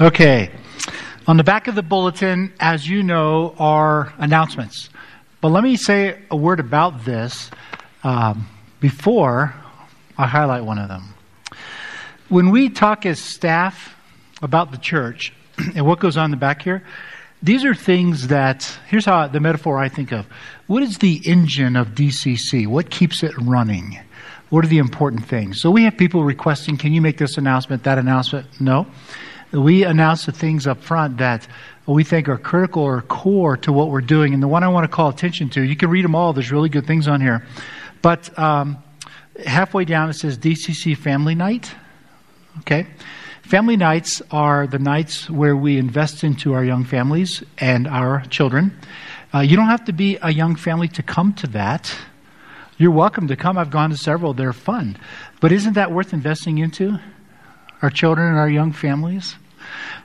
Okay. On the back of the bulletin, as you know, are announcements. But let me say a word about this um, before I highlight one of them. When we talk as staff about the church and what goes on in the back here, these are things that, here's how the metaphor I think of. What is the engine of DCC? What keeps it running? What are the important things? So we have people requesting, can you make this announcement, that announcement? No we announce the things up front that we think are critical or core to what we're doing. And the one I want to call attention to, you can read them all, there's really good things on here. But um, halfway down it says DCC Family Night. Okay? Family nights are the nights where we invest into our young families and our children. Uh, you don't have to be a young family to come to that. You're welcome to come. I've gone to several, they're fun. But isn't that worth investing into? Our children and our young families?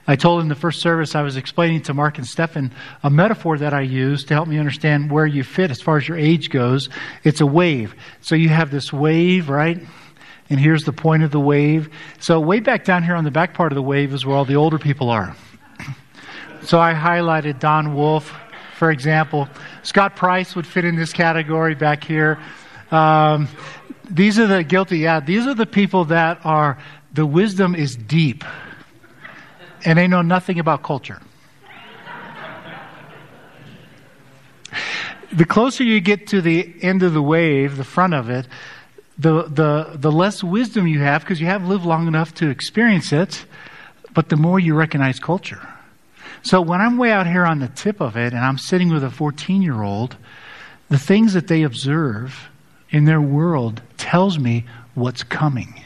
I told in the first service I was explaining to Mark and Stefan a metaphor that I use to help me understand where you fit as far as your age goes. It's a wave. So you have this wave, right? And here's the point of the wave. So way back down here on the back part of the wave is where all the older people are. So I highlighted Don Wolf, for example. Scott Price would fit in this category back here. Um, these are the guilty, yeah, these are the people that are, the wisdom is deep and they know nothing about culture. the closer you get to the end of the wave, the front of it, the, the, the less wisdom you have because you have lived long enough to experience it, but the more you recognize culture. So when I'm way out here on the tip of it and I'm sitting with a 14 year old, the things that they observe in their world tells me what's coming.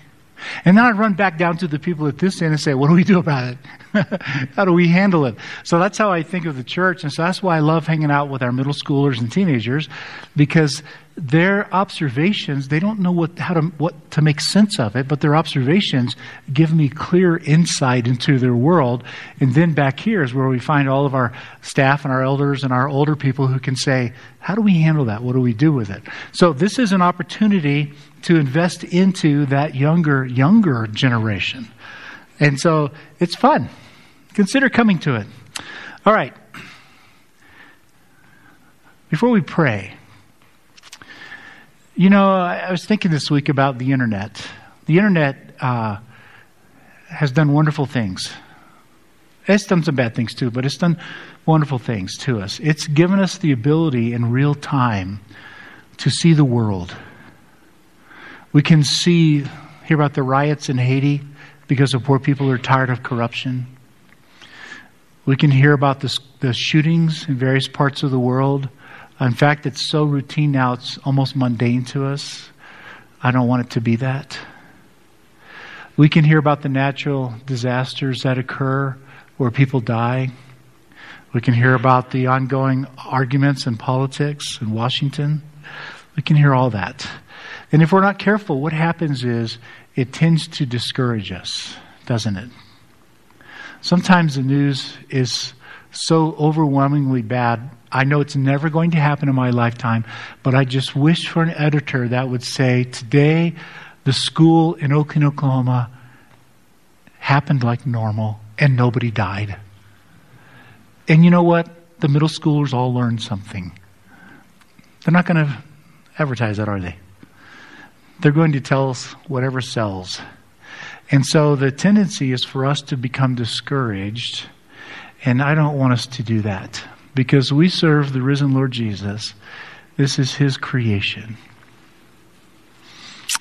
And then I run back down to the people at this end and say, what do we do about it? how do we handle it? So that's how I think of the church. And so that's why I love hanging out with our middle schoolers and teenagers because their observations, they don't know what, how to, what to make sense of it, but their observations give me clear insight into their world. And then back here is where we find all of our staff and our elders and our older people who can say, how do we handle that? What do we do with it? So this is an opportunity to invest into that younger, younger generation. And so it's fun. Consider coming to it. All right. Before we pray, you know, I was thinking this week about the internet. The internet uh, has done wonderful things. It's done some bad things too, but it's done wonderful things to us. It's given us the ability in real time to see the world. We can see, hear about the riots in Haiti because the poor people are tired of corruption. We can hear about the, the shootings in various parts of the world. In fact, it's so routine now, it's almost mundane to us. I don't want it to be that. We can hear about the natural disasters that occur where people die. We can hear about the ongoing arguments in politics in Washington. We can hear all that. And if we're not careful, what happens is it tends to discourage us, doesn't it? Sometimes the news is so overwhelmingly bad. I know it's never going to happen in my lifetime, but I just wish for an editor that would say, today, the school in Oakland, Oklahoma happened like normal and nobody died. And you know what? The middle schoolers all learned something. They're not going to advertise that, are they? They're going to tell us whatever sells. And so the tendency is for us to become discouraged. And I don't want us to do that because we serve the risen Lord Jesus. This is his creation.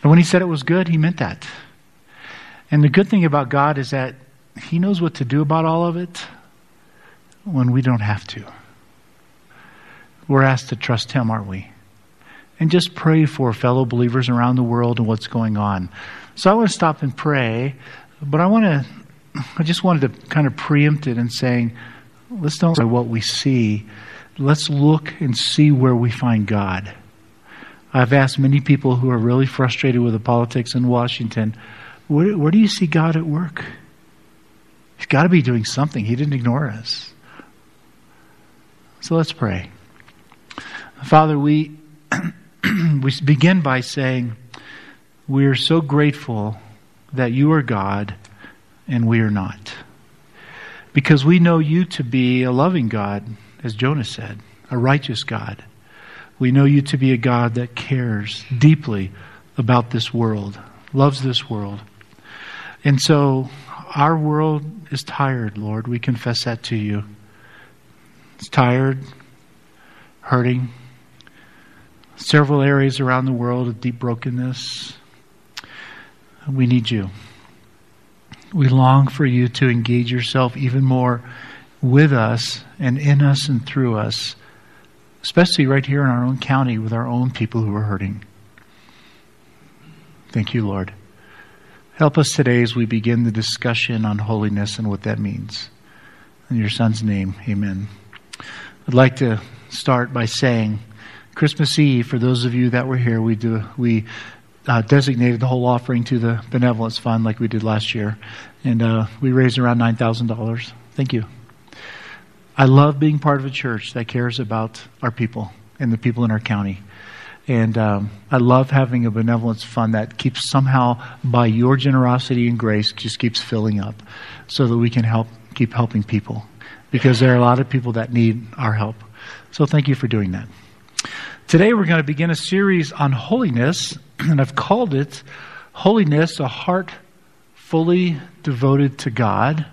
And when he said it was good, he meant that. And the good thing about God is that he knows what to do about all of it when we don't have to. We're asked to trust him, aren't we? And just pray for fellow believers around the world and what's going on. So I want to stop and pray, but I want to, I just wanted to kind of preempt it and saying, let's don't say what we see. Let's look and see where we find God. I've asked many people who are really frustrated with the politics in Washington, where, where do you see God at work? He's got to be doing something. He didn't ignore us. So let's pray. Father, we, we begin by saying, we are so grateful that you are God and we are not. because we know you to be a loving God, as Jonah said, a righteous God. We know you to be a God that cares deeply about this world, loves this world. And so our world is tired, Lord. We confess that to you. It's tired, hurting. Several areas around the world of deep brokenness. We need you. We long for you to engage yourself even more with us and in us and through us, especially right here in our own county with our own people who are hurting. Thank you, Lord. Help us today as we begin the discussion on holiness and what that means. In your Son's name, amen. I'd like to start by saying Christmas Eve, for those of you that were here, we, do, we uh, designated the whole offering to the benevolence fund like we did last year, and uh, we raised around nine thousand dollars. Thank you. I love being part of a church that cares about our people and the people in our county. And um, I love having a benevolence fund that keeps somehow, by your generosity and grace, just keeps filling up so that we can help keep helping people. Because there are a lot of people that need our help. So thank you for doing that. Today we're going to begin a series on holiness, and I've called it Holiness, a Heart Fully Devoted to God.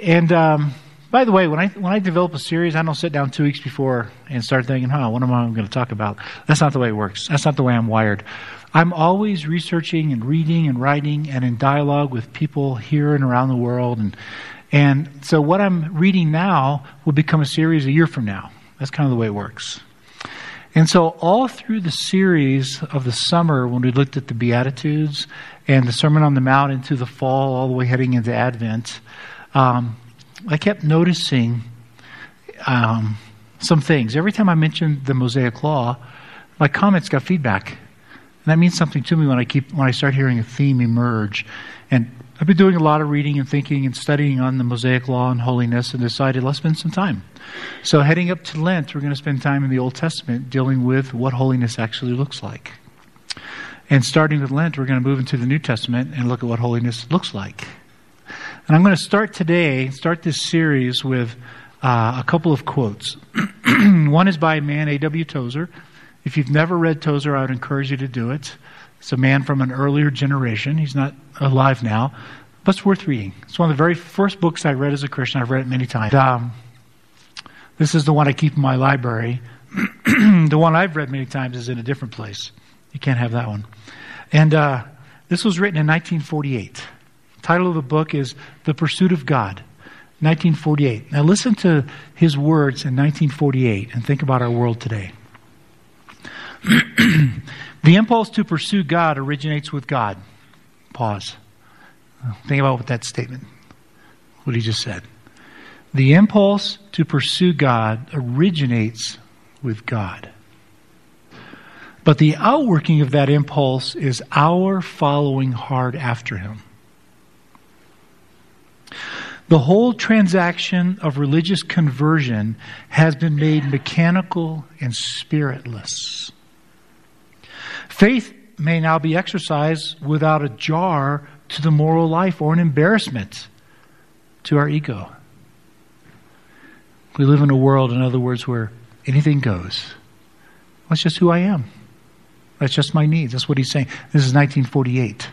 And um, by the way, when I when I develop a series, I don't sit down two weeks before and start thinking, "Huh, what am I going to talk about?" That's not the way it works. That's not the way I'm wired. I'm always researching and reading and writing and in dialogue with people here and around the world, and and so what I'm reading now will become a series a year from now. That's kind of the way it works. And so, all through the series of the summer, when we looked at the Beatitudes and the Sermon on the Mount into the fall, all the way heading into Advent, um, I kept noticing um, some things. Every time I mentioned the Mosaic Law, my comments got feedback. And that means something to me when I keep when I start hearing a theme emerge. And I've been doing a lot of reading and thinking and studying on the Mosaic Law and holiness and decided let's spend some time. So, heading up to Lent, we're going to spend time in the Old Testament dealing with what holiness actually looks like. And starting with Lent, we're going to move into the New Testament and look at what holiness looks like. And I'm going to start today, start this series with uh, a couple of quotes. One is by a man, A.W. Tozer. If you've never read Tozer, I would encourage you to do it. It's a man from an earlier generation. He's not alive now, but it's worth reading. It's one of the very first books I read as a Christian. I've read it many times. Um, this is the one I keep in my library. the one I've read many times is in a different place. You can't have that one. And uh, this was written in 1948. The title of the book is The Pursuit of God, 1948. Now listen to his words in 1948 and think about our world today. the impulse to pursue God originates with God. Pause. Think about what that statement, what he just said. The impulse to pursue God originates with God. But the outworking of that impulse is our following hard after Him. The whole transaction of religious conversion has been made mechanical and spiritless. Faith may now be exercised without a jar to the moral life or an embarrassment to our ego. We live in a world, in other words, where anything goes. That's just who I am. That's just my needs. That's what he's saying. This is 1948.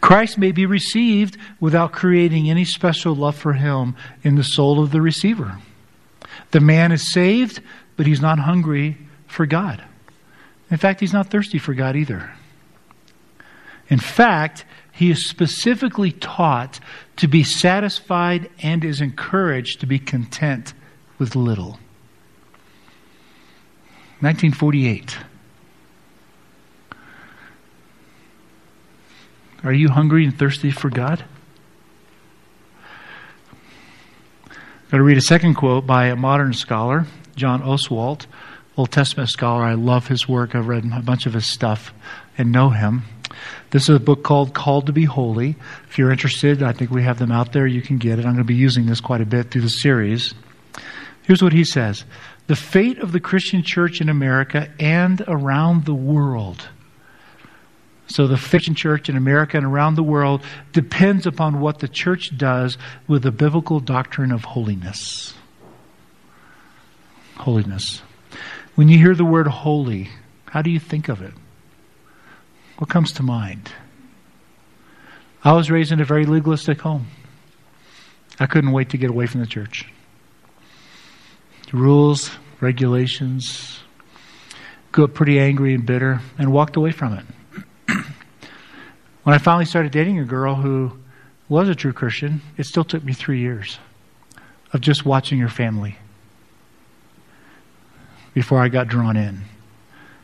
Christ may be received without creating any special love for him in the soul of the receiver. The man is saved, but he's not hungry for God. In fact, he's not thirsty for God either. In fact, he is specifically taught to be satisfied and is encouraged to be content with little. 1948. Are you hungry and thirsty for God? I'm going to read a second quote by a modern scholar, John Oswalt, Old Testament scholar. I love his work. I've read a bunch of his stuff and know him. This is a book called Called to Be Holy. If you're interested, I think we have them out there. You can get it. I'm going to be using this quite a bit through the series. Here's what he says The fate of the Christian church in America and around the world So the Christian church in America and around the world depends upon what the church does with the biblical doctrine of holiness. Holiness. When you hear the word holy, how do you think of it? What comes to mind? I was raised in a very legalistic home. I couldn't wait to get away from the church. Rules, regulations, got pretty angry and bitter, and walked away from it. when I finally started dating a girl who was a true Christian, it still took me three years of just watching her family before I got drawn in.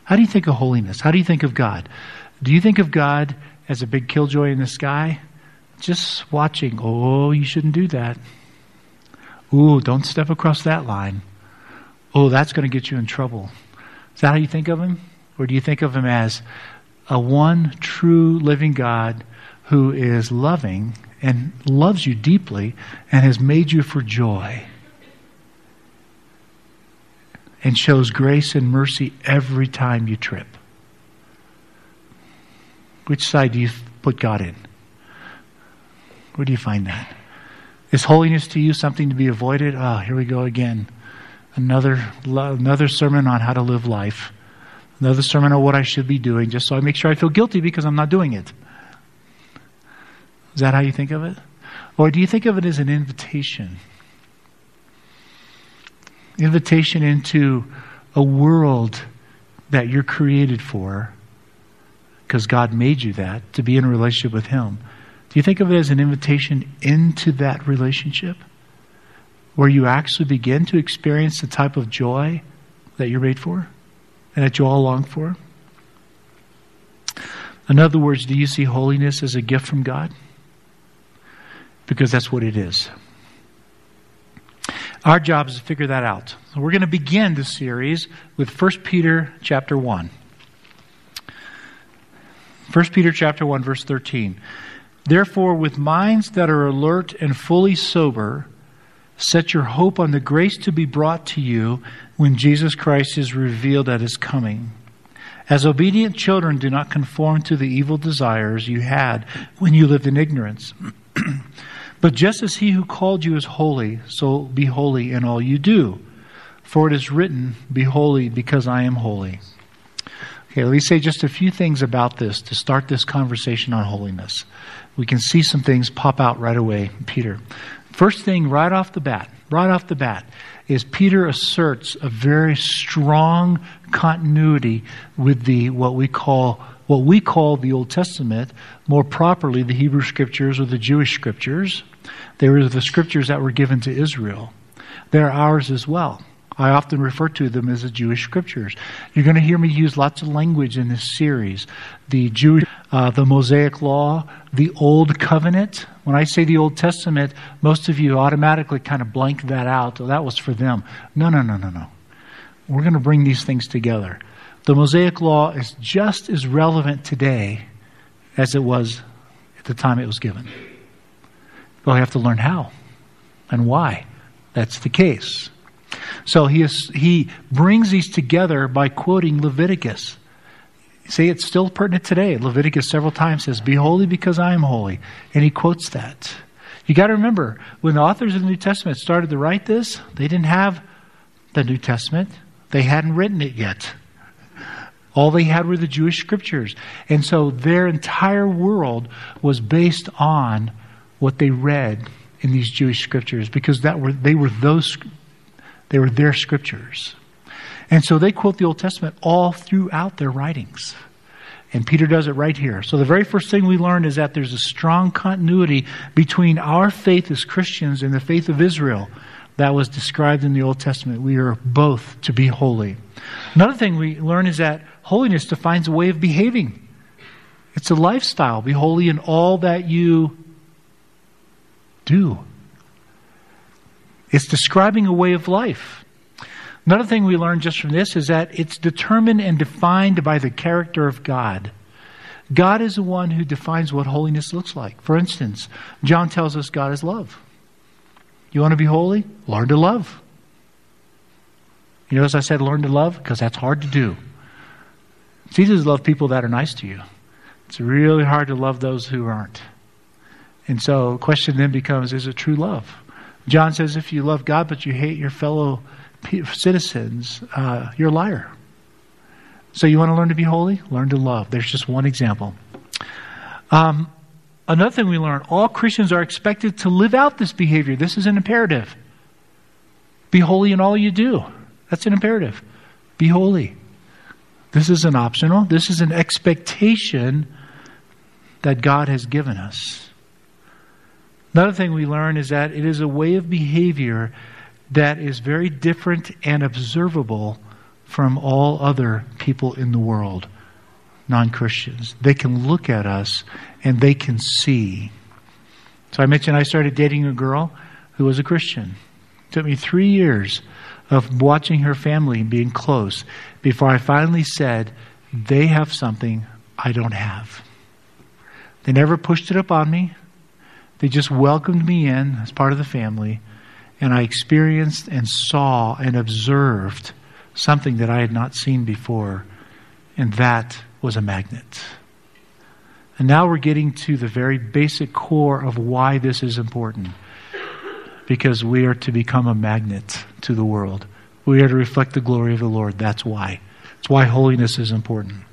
How do you think of holiness? How do you think of God? Do you think of God as a big killjoy in the sky? Just watching, oh, you shouldn't do that. Ooh, don't step across that line. Oh, that's going to get you in trouble. Is that how you think of him? Or do you think of him as a one true living God who is loving and loves you deeply and has made you for joy and shows grace and mercy every time you trip? Which side do you put God in? Where do you find that? Is holiness to you something to be avoided? Ah, oh, here we go again. Another, another sermon on how to live life. Another sermon on what I should be doing, just so I make sure I feel guilty because I'm not doing it. Is that how you think of it? Or do you think of it as an invitation? Invitation into a world that you're created for because God made you that, to be in a relationship with Him. Do you think of it as an invitation into that relationship? Where you actually begin to experience the type of joy that you're made for and that you all long for? In other words, do you see holiness as a gift from God? Because that's what it is. Our job is to figure that out. So we're going to begin this series with 1 Peter chapter 1. 1 Peter chapter 1 verse 13. Therefore with minds that are alert and fully sober set your hope on the grace to be brought to you when Jesus Christ is revealed at his coming. As obedient children do not conform to the evil desires you had when you lived in ignorance. but just as he who called you is holy, so be holy in all you do. For it is written, Be holy because I am holy. Okay, let me say just a few things about this to start this conversation on holiness. We can see some things pop out right away, Peter. First thing, right off the bat, right off the bat, is Peter asserts a very strong continuity with the what we call what we call the Old Testament, more properly the Hebrew Scriptures or the Jewish Scriptures. They were the Scriptures that were given to Israel. They're ours as well. I often refer to them as the Jewish scriptures. You're going to hear me use lots of language in this series. The Jewish, uh, the Mosaic Law, the Old Covenant. When I say the Old Testament, most of you automatically kind of blank that out. Oh, that was for them. No, no, no, no, no. We're going to bring these things together. The Mosaic Law is just as relevant today as it was at the time it was given. But we have to learn how and why that's the case. So he, is, he brings these together by quoting Leviticus. See, it's still pertinent today. Leviticus several times says, Be holy because I am holy. And he quotes that. You got to remember, when the authors of the New Testament started to write this, they didn't have the New Testament, they hadn't written it yet. All they had were the Jewish scriptures. And so their entire world was based on what they read in these Jewish scriptures because that were, they were those they were their scriptures. And so they quote the Old Testament all throughout their writings. And Peter does it right here. So the very first thing we learn is that there's a strong continuity between our faith as Christians and the faith of Israel that was described in the Old Testament. We are both to be holy. Another thing we learn is that holiness defines a way of behaving. It's a lifestyle. Be holy in all that you do. It's describing a way of life. Another thing we learn just from this is that it's determined and defined by the character of God. God is the one who defines what holiness looks like. For instance, John tells us God is love. You want to be holy? Learn to love. You notice I said learn to love? Because that's hard to do. It's easy to love people that are nice to you. It's really hard to love those who aren't. And so the question then becomes is it true love? John says if you love God but you hate your fellow citizens, uh, you're a liar. So you want to learn to be holy? Learn to love. There's just one example. Um, another thing we learn all Christians are expected to live out this behavior. This is an imperative. Be holy in all you do. That's an imperative. Be holy. This is an optional, this is an expectation that God has given us. Another thing we learn is that it is a way of behavior that is very different and observable from all other people in the world, non Christians. They can look at us and they can see. So I mentioned I started dating a girl who was a Christian. It took me three years of watching her family and being close before I finally said, They have something I don't have. They never pushed it upon me. They just welcomed me in as part of the family, and I experienced and saw and observed something that I had not seen before, and that was a magnet. And now we're getting to the very basic core of why this is important. Because we are to become a magnet to the world. We are to reflect the glory of the Lord. That's why. That's why holiness is important.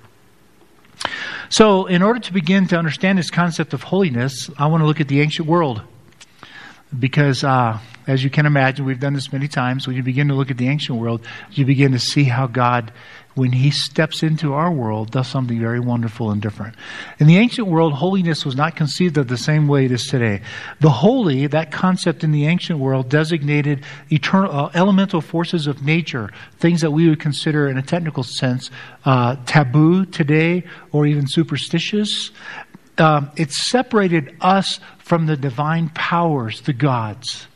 So, in order to begin to understand this concept of holiness, I want to look at the ancient world. Because, uh, as you can imagine, we've done this many times. When you begin to look at the ancient world, you begin to see how God when he steps into our world, does something very wonderful and different. In the ancient world, holiness was not conceived of the same way it is today. The holy, that concept in the ancient world, designated eternal, uh, elemental forces of nature, things that we would consider, in a technical sense, uh, taboo today or even superstitious. Um, it separated us from the divine powers, the gods.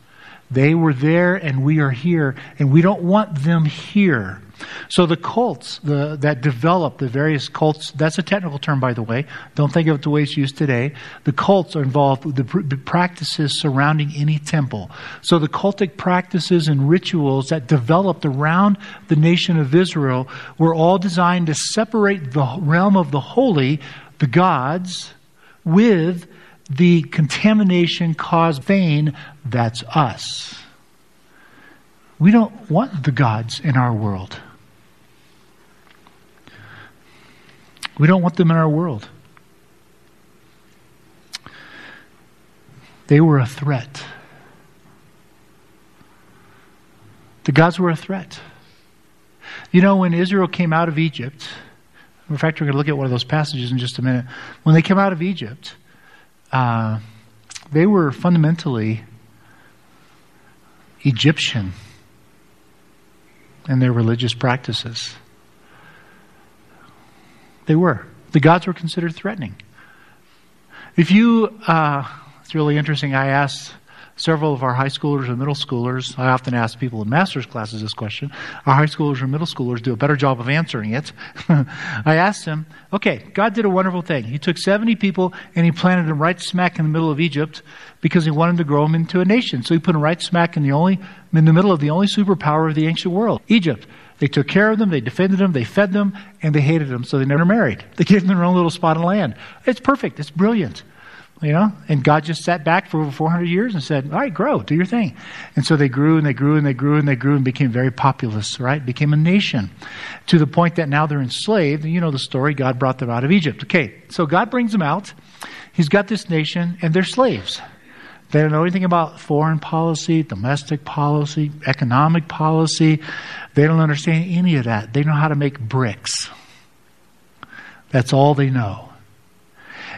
They were there and we are here, and we don't want them here. So the cults the, that develop, the various cults, that's a technical term, by the way. Don't think of it the way it's used today. The cults are involved with the practices surrounding any temple. So the cultic practices and rituals that developed around the nation of Israel were all designed to separate the realm of the holy, the gods, with the contamination caused vain, that's us. We don't want the gods in our world. We don't want them in our world. They were a threat. The gods were a threat. You know, when Israel came out of Egypt, in fact, we're going to look at one of those passages in just a minute. When they came out of Egypt, uh, they were fundamentally Egyptian in their religious practices. They were. The gods were considered threatening. If you, uh, it's really interesting. I asked several of our high schoolers and middle schoolers, I often ask people in master's classes this question. Our high schoolers and middle schoolers do a better job of answering it. I asked them, okay, God did a wonderful thing. He took 70 people and he planted them right smack in the middle of Egypt because he wanted to grow them into a nation. So he put them right smack in the only, in the middle of the only superpower of the ancient world, Egypt. They took care of them, they defended them, they fed them, and they hated them, so they never married. They gave them their own little spot of land. It's perfect. It's brilliant. You know, and God just sat back for over 400 years and said, All right, grow, do your thing. And so they grew and they grew and they grew and they grew and became very populous, right? Became a nation to the point that now they're enslaved. You know the story. God brought them out of Egypt. Okay, so God brings them out. He's got this nation and they're slaves. They don't know anything about foreign policy, domestic policy, economic policy. They don't understand any of that. They know how to make bricks. That's all they know.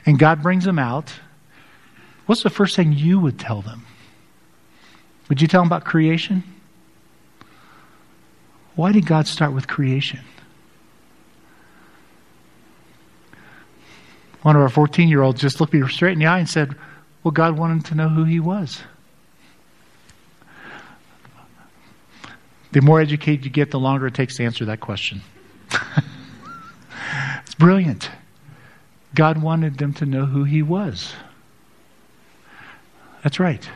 And God brings them out what's the first thing you would tell them? Would you tell them about creation? Why did God start with creation? One of our 14 year olds just looked me straight in the eye and said, Well, God wanted to know who he was. The more educated you get, the longer it takes to answer that question. it's brilliant. God wanted them to know who he was. That's right.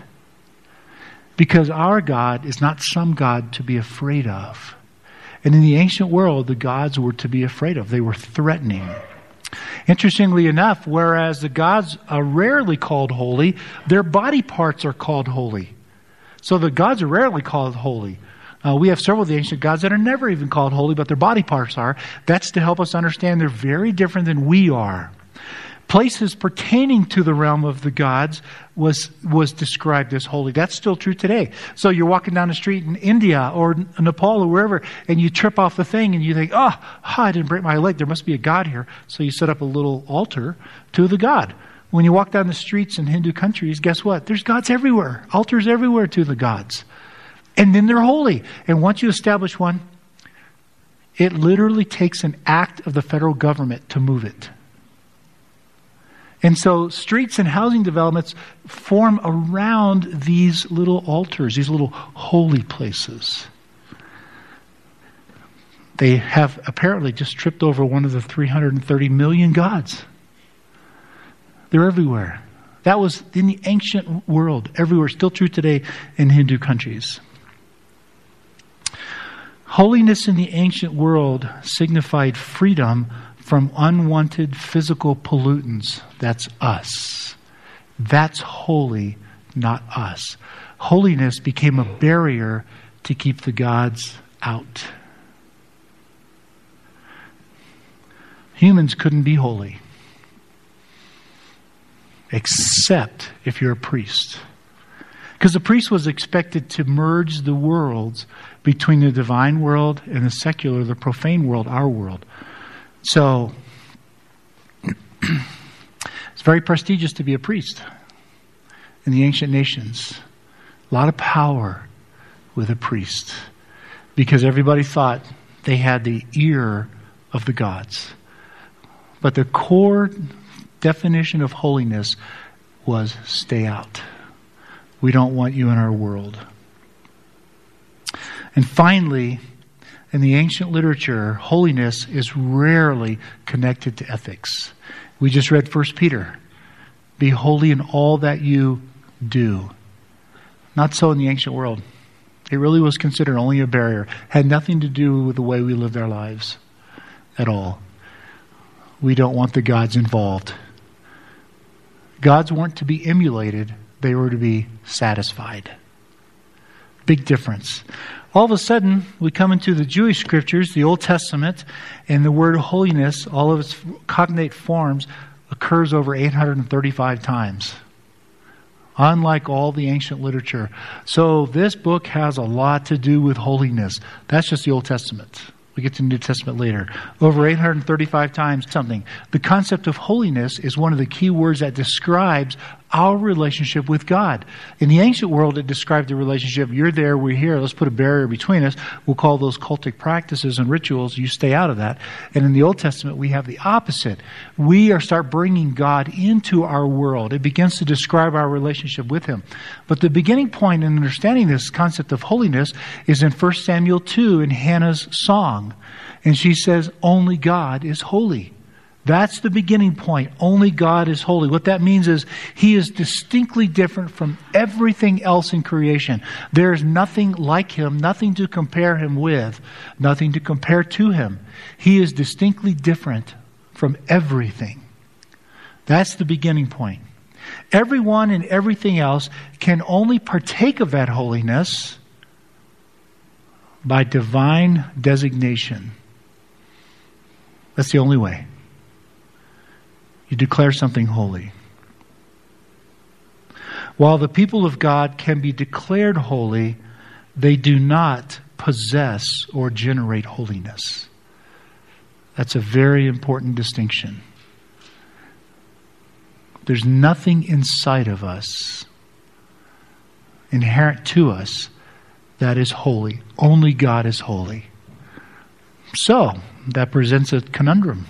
Because our God is not some God to be afraid of. And in the ancient world, the gods were to be afraid of, they were threatening. Interestingly enough, whereas the gods are rarely called holy, their body parts are called holy. So the gods are rarely called holy. Uh, we have several of the ancient gods that are never even called holy, but their body parts are. That's to help us understand they're very different than we are. Places pertaining to the realm of the gods was, was described as holy. That's still true today. So you're walking down the street in India or Nepal or wherever, and you trip off the thing and you think, oh, oh, I didn't break my leg. There must be a god here. So you set up a little altar to the god. When you walk down the streets in Hindu countries, guess what? There's gods everywhere, altars everywhere to the gods. And then they're holy. And once you establish one, it literally takes an act of the federal government to move it. And so streets and housing developments form around these little altars, these little holy places. They have apparently just tripped over one of the 330 million gods. They're everywhere. That was in the ancient world, everywhere, still true today in Hindu countries. Holiness in the ancient world signified freedom from unwanted physical pollutants. That's us. That's holy, not us. Holiness became a barrier to keep the gods out. Humans couldn't be holy, except if you're a priest. Because the priest was expected to merge the worlds between the divine world and the secular, the profane world, our world. So, it's very prestigious to be a priest in the ancient nations. A lot of power with a priest because everybody thought they had the ear of the gods. But the core definition of holiness was stay out. We don't want you in our world. And finally, in the ancient literature, holiness is rarely connected to ethics. We just read 1 Peter Be holy in all that you do. Not so in the ancient world. It really was considered only a barrier, had nothing to do with the way we lived our lives at all. We don't want the gods involved. Gods weren't to be emulated, they were to be satisfied. Big difference. All of a sudden, we come into the Jewish scriptures, the Old Testament, and the word holiness, all of its cognate forms, occurs over 835 times. Unlike all the ancient literature. So, this book has a lot to do with holiness. That's just the Old Testament. We get to the New Testament later. Over 835 times something. The concept of holiness is one of the key words that describes our relationship with God. In the ancient world, it described the relationship you're there, we're here, let's put a barrier between us. We'll call those cultic practices and rituals. You stay out of that. And in the Old Testament, we have the opposite. We are start bringing God into our world. It begins to describe our relationship with Him. But the beginning point in understanding this concept of holiness is in 1 Samuel 2 in Hannah's song. And she says, Only God is holy. That's the beginning point. Only God is holy. What that means is He is distinctly different from everything else in creation. There is nothing like Him, nothing to compare Him with, nothing to compare to Him. He is distinctly different from everything. That's the beginning point. Everyone and everything else can only partake of that holiness by divine designation. That's the only way. You declare something holy. While the people of God can be declared holy, they do not possess or generate holiness. That's a very important distinction. There's nothing inside of us, inherent to us, that is holy. Only God is holy. So, that presents a conundrum.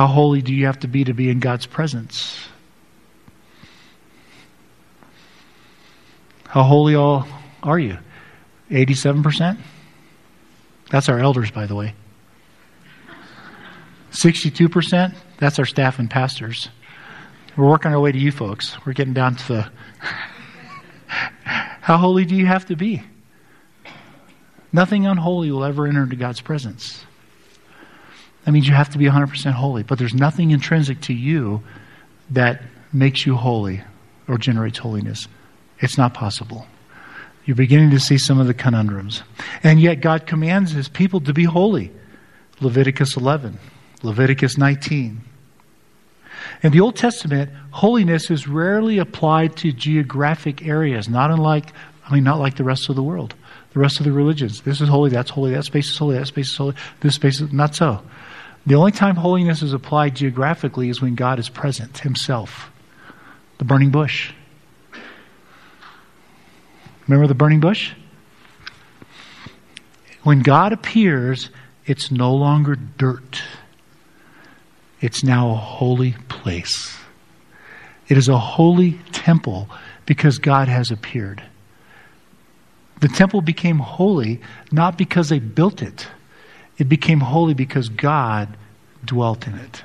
How holy do you have to be to be in God's presence? How holy all are you? 87%? That's our elders, by the way. 62%? That's our staff and pastors. We're working our way to you folks. We're getting down to the. How holy do you have to be? Nothing unholy will ever enter into God's presence. That means you have to be 100% holy. But there's nothing intrinsic to you that makes you holy or generates holiness. It's not possible. You're beginning to see some of the conundrums. And yet, God commands his people to be holy. Leviticus 11, Leviticus 19. In the Old Testament, holiness is rarely applied to geographic areas, not unlike, I mean, not like the rest of the world, the rest of the religions. This is holy, that's holy, that space is holy, that space is holy, this space is not so. The only time holiness is applied geographically is when God is present himself. The burning bush. Remember the burning bush? When God appears, it's no longer dirt. It's now a holy place. It is a holy temple because God has appeared. The temple became holy not because they built it, it became holy because God dwelt in it.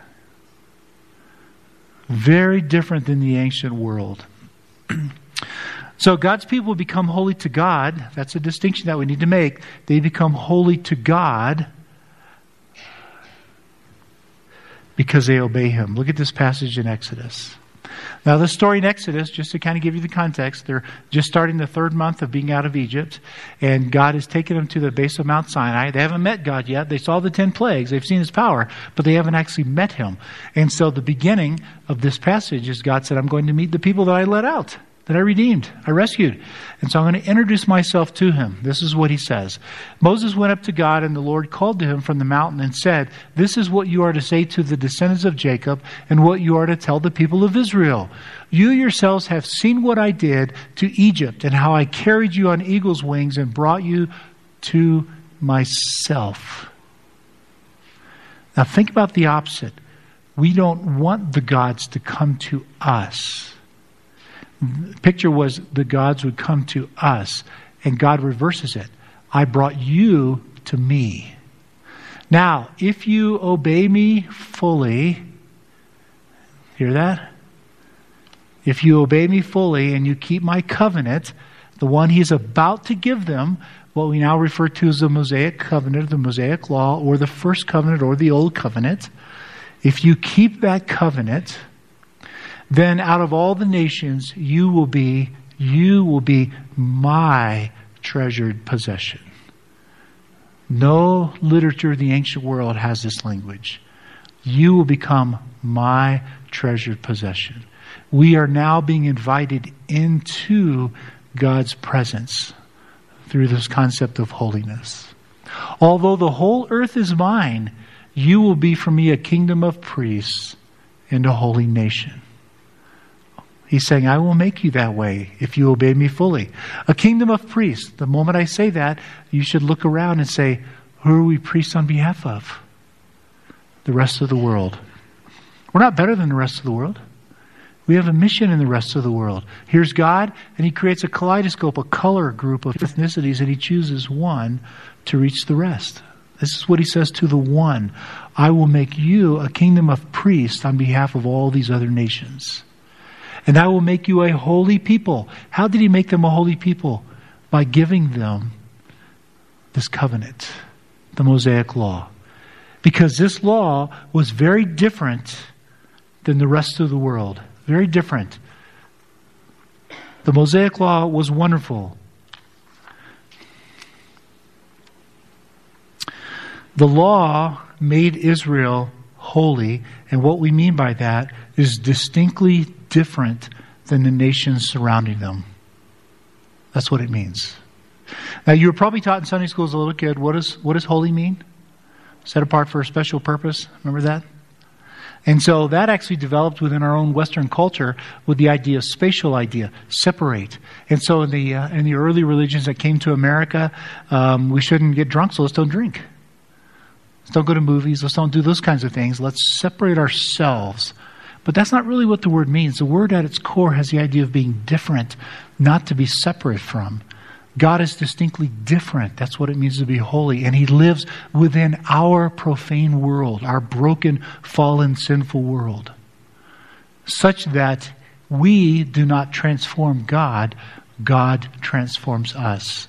Very different than the ancient world. so God's people become holy to God. That's a distinction that we need to make. They become holy to God because they obey him. Look at this passage in Exodus. Now, the story in Exodus, just to kind of give you the context, they're just starting the third month of being out of Egypt, and God has taken them to the base of Mount Sinai. They haven't met God yet. They saw the ten plagues, they've seen his power, but they haven't actually met him. And so, the beginning of this passage is God said, I'm going to meet the people that I let out that I redeemed, I rescued. And so I'm going to introduce myself to him. This is what he says Moses went up to God, and the Lord called to him from the mountain and said, This is what you are to say to the descendants of Jacob, and what you are to tell the people of Israel. You yourselves have seen what I did to Egypt, and how I carried you on eagle's wings and brought you to myself. Now think about the opposite. We don't want the gods to come to us the picture was the gods would come to us, and God reverses it. I brought you to me. Now, if you obey me fully, hear that? If you obey me fully and you keep my covenant, the one he's about to give them, what we now refer to as the Mosaic covenant, the Mosaic law, or the first covenant, or the old covenant, if you keep that covenant, then out of all the nations you will be you will be my treasured possession. No literature of the ancient world has this language. You will become my treasured possession. We are now being invited into God's presence through this concept of holiness. Although the whole earth is mine, you will be for me a kingdom of priests and a holy nation. He's saying, I will make you that way if you obey me fully. A kingdom of priests. The moment I say that, you should look around and say, Who are we priests on behalf of? The rest of the world. We're not better than the rest of the world. We have a mission in the rest of the world. Here's God, and He creates a kaleidoscope, a color group of ethnicities, and He chooses one to reach the rest. This is what He says to the one I will make you a kingdom of priests on behalf of all these other nations and I will make you a holy people. How did he make them a holy people? By giving them this covenant, the Mosaic law. Because this law was very different than the rest of the world. Very different. The Mosaic law was wonderful. The law made Israel holy, and what we mean by that is distinctly different than the nations surrounding them. That's what it means. Now, you were probably taught in Sunday school as a little kid what, is, what does holy mean? Set apart for a special purpose. Remember that? And so that actually developed within our own Western culture with the idea of spatial idea, separate. And so in the uh, in the early religions that came to America, um, we shouldn't get drunk, so let's don't drink. Let's don't go to movies. Let's don't do those kinds of things. Let's separate ourselves but that's not really what the word means. The word at its core has the idea of being different, not to be separate from. God is distinctly different. That's what it means to be holy. And He lives within our profane world, our broken, fallen, sinful world, such that we do not transform God, God transforms us.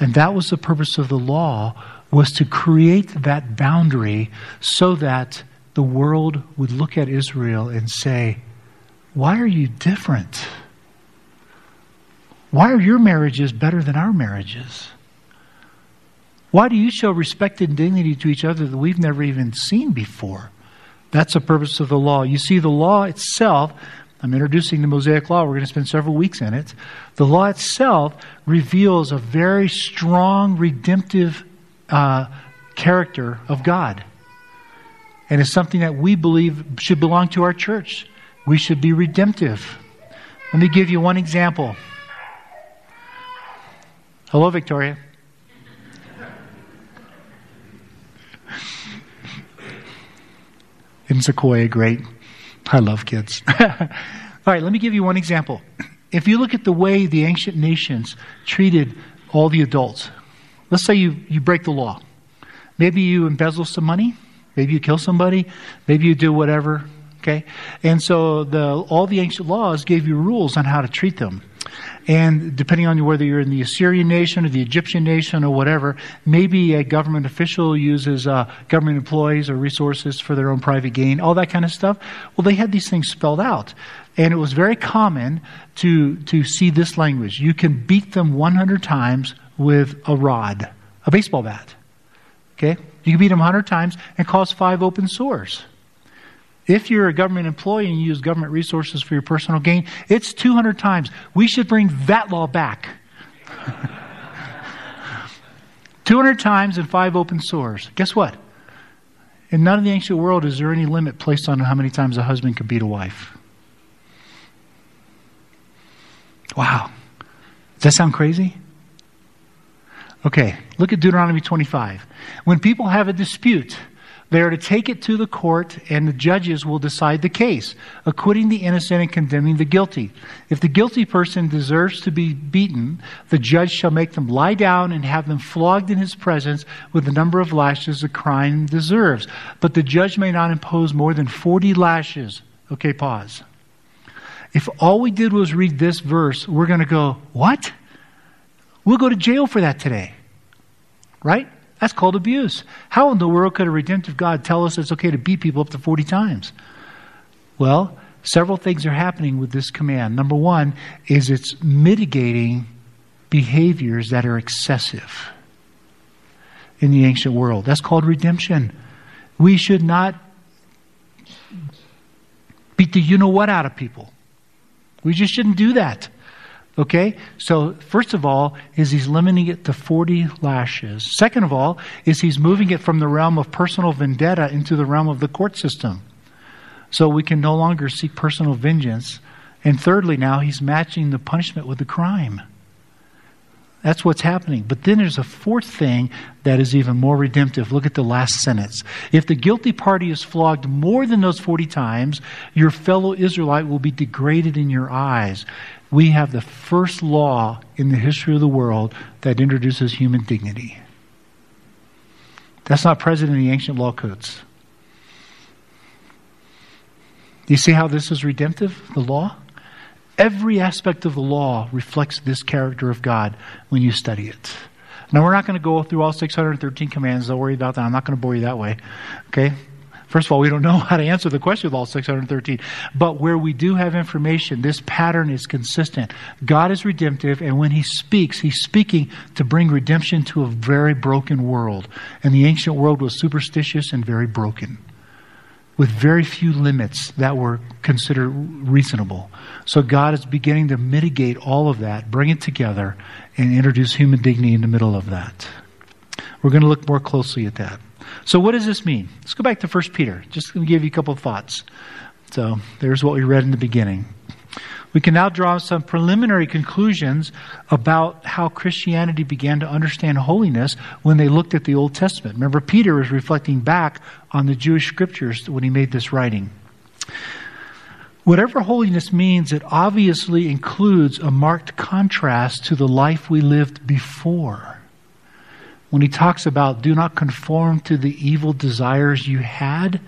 And that was the purpose of the law was to create that boundary so that the world would look at Israel and say, Why are you different? Why are your marriages better than our marriages? Why do you show respect and dignity to each other that we've never even seen before? That's the purpose of the law. You see, the law itself, I'm introducing the Mosaic Law, we're going to spend several weeks in it. The law itself reveals a very strong redemptive uh, character of God. And it's something that we believe should belong to our church. We should be redemptive. Let me give you one example. Hello, Victoria. Isn't Sequoia great? I love kids. All right, let me give you one example. If you look at the way the ancient nations treated all the adults, let's say you, you break the law. Maybe you embezzle some money, maybe you kill somebody, maybe you do whatever, okay? And so the, all the ancient laws gave you rules on how to treat them. And depending on whether you're in the Assyrian nation or the Egyptian nation or whatever, maybe a government official uses uh, government employees or resources for their own private gain, all that kind of stuff. Well, they had these things spelled out. And it was very common to, to see this language. You can beat them 100 times with a rod, a baseball bat. Okay? You can beat them 100 times and cause five open sores. If you're a government employee and you use government resources for your personal gain, it's 200 times. We should bring that law back. 200 times and five open sores. Guess what? In none of the ancient world is there any limit placed on how many times a husband can beat a wife. Wow. Does that sound crazy? Okay, look at Deuteronomy 25. When people have a dispute, they are to take it to the court, and the judges will decide the case, acquitting the innocent and condemning the guilty. If the guilty person deserves to be beaten, the judge shall make them lie down and have them flogged in his presence with the number of lashes the crime deserves. But the judge may not impose more than 40 lashes. Okay, pause. If all we did was read this verse, we're going to go, What? We'll go to jail for that today. Right? That's called abuse. How in the world could a redemptive God tell us it's okay to beat people up to 40 times? Well, several things are happening with this command. Number one is it's mitigating behaviors that are excessive in the ancient world. That's called redemption. We should not beat the you know what out of people. We just shouldn't do that. Okay? So, first of all, is he's limiting it to 40 lashes. Second of all, is he's moving it from the realm of personal vendetta into the realm of the court system. So we can no longer seek personal vengeance. And thirdly, now he's matching the punishment with the crime. That's what's happening. But then there's a fourth thing that is even more redemptive. Look at the last sentence. If the guilty party is flogged more than those 40 times, your fellow Israelite will be degraded in your eyes we have the first law in the history of the world that introduces human dignity. That's not present in the ancient law codes. You see how this is redemptive, the law? Every aspect of the law reflects this character of God when you study it. Now, we're not going to go through all 613 commands. Don't worry about that. I'm not going to bore you that way. Okay? First of all, we don't know how to answer the question of all 613. But where we do have information, this pattern is consistent. God is redemptive, and when He speaks, He's speaking to bring redemption to a very broken world. And the ancient world was superstitious and very broken, with very few limits that were considered reasonable. So God is beginning to mitigate all of that, bring it together, and introduce human dignity in the middle of that. We're going to look more closely at that. So, what does this mean? Let's go back to 1 Peter. Just to give you a couple of thoughts. So, there's what we read in the beginning. We can now draw some preliminary conclusions about how Christianity began to understand holiness when they looked at the Old Testament. Remember, Peter was reflecting back on the Jewish scriptures when he made this writing. Whatever holiness means, it obviously includes a marked contrast to the life we lived before when he talks about do not conform to the evil desires you had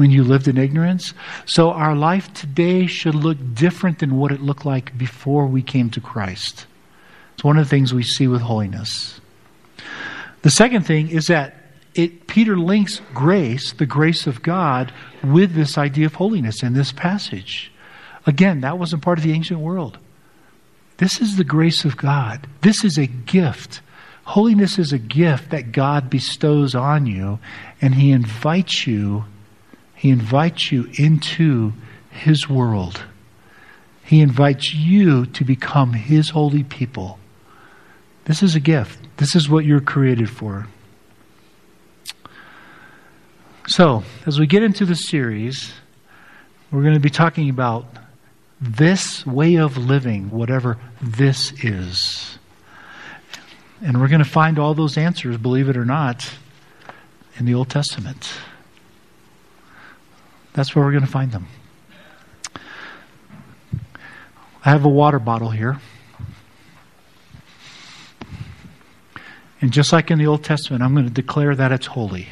when you lived in ignorance. So our life today should look different than what it looked like before we came to Christ. It's one of the things we see with holiness. The second thing is that it, Peter links grace, the grace of God, with this idea of holiness in this passage. Again, that wasn't part of the ancient world. This is the grace of God. This is a gift. Holiness is a gift that God bestows on you, and He invites you, He invites you into His world. He invites you to become His holy people. This is a gift. This is what you're created for. So, as we get into the series, we're going to be talking about this way of living, whatever this is. And we're going to find all those answers, believe it or not, in the Old Testament. That's where we're going to find them. I have a water bottle here. And just like in the Old Testament, I'm going to declare that it's holy.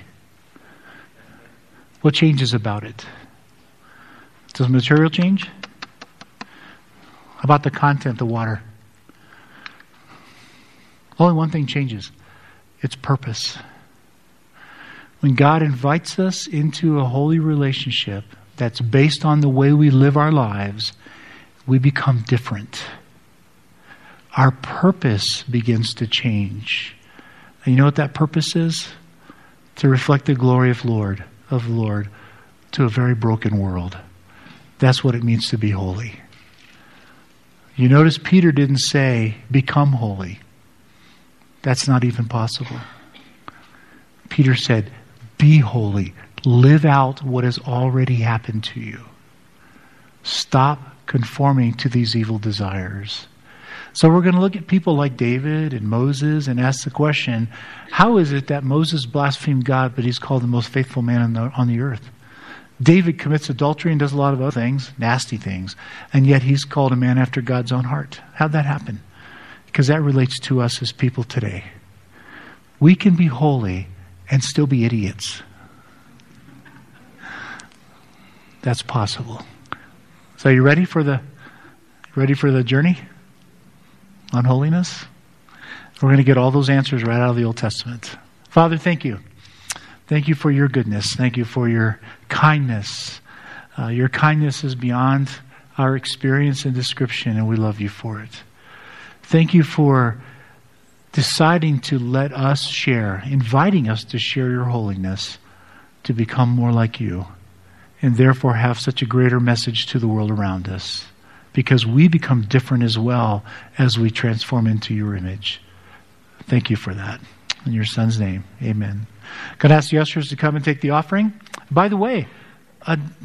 What changes about it? Does material change? How about the content of the water? Only one thing changes its purpose. When God invites us into a holy relationship that's based on the way we live our lives, we become different. Our purpose begins to change. And you know what that purpose is? To reflect the glory of Lord, of the Lord to a very broken world. That's what it means to be holy. You notice Peter didn't say, become holy. That's not even possible. Peter said, be holy. Live out what has already happened to you. Stop conforming to these evil desires. So we're going to look at people like David and Moses and ask the question how is it that Moses blasphemed God, but he's called the most faithful man on the, on the earth? David commits adultery and does a lot of other things, nasty things, and yet he's called a man after God's own heart. How'd that happen? Because that relates to us as people today. We can be holy and still be idiots. That's possible. So, you ready for the ready for the journey? on holiness? We're going to get all those answers right out of the Old Testament. Father, thank you. Thank you for your goodness. Thank you for your kindness. Uh, your kindness is beyond our experience and description, and we love you for it. Thank you for deciding to let us share, inviting us to share your holiness, to become more like you, and therefore have such a greater message to the world around us because we become different as well as we transform into your image. Thank you for that. In your son's name, amen. I ask the ushers to come and take the offering? By the way, uh,